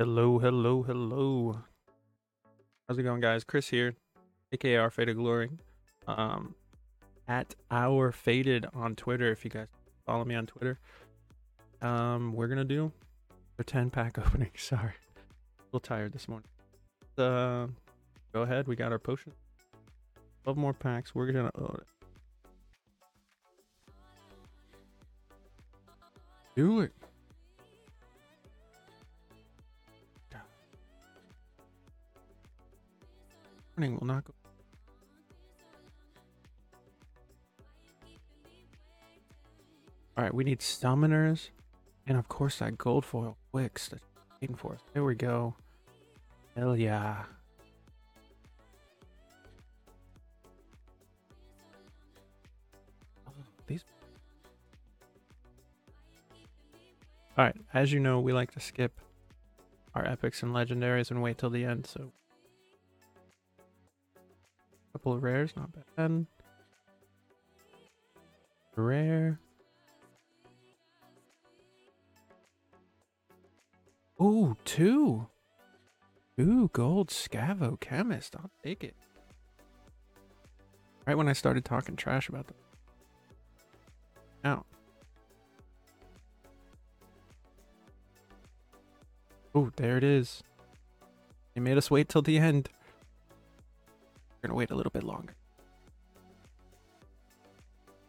Hello, hello, hello. How's it going, guys? Chris here, aka our Faded Glory. Um, at our Faded on Twitter. If you guys follow me on Twitter, um, we're gonna do a 10 pack opening. Sorry, a little tired this morning. Uh, go ahead. We got our potion. 12 more packs. We're gonna. Oh, do it. Morning will not go. All right, we need summoners, and of course that gold foil Quix that's waiting for us. There we go. Hell yeah. Oh, These. All right, as you know, we like to skip our epics and legendaries and wait till the end. So, couple of rares, not bad. Rare. Ooh, two. Ooh, gold scavo chemist. I'll take it. Right when I started talking trash about them. Now. Oh, there it is. They made us wait till the end. We're gonna wait a little bit longer.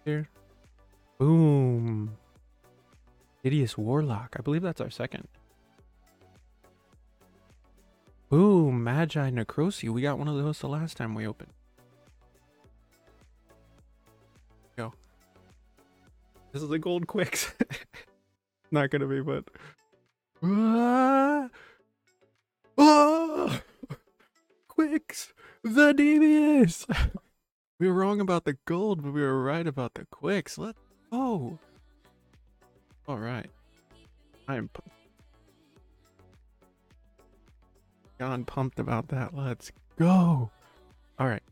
Here. Boom. Hideous Warlock. I believe that's our second. Boom, Magi Necrosi. We got one of those the last time we opened. Go. This is a gold Quix. Not gonna be, but. Ah! Ah! Quix! The devious! we were wrong about the gold, but we were right about the Quix. Let's go! Alright. I am pu- beyond pumped about that. Let's go! Alright.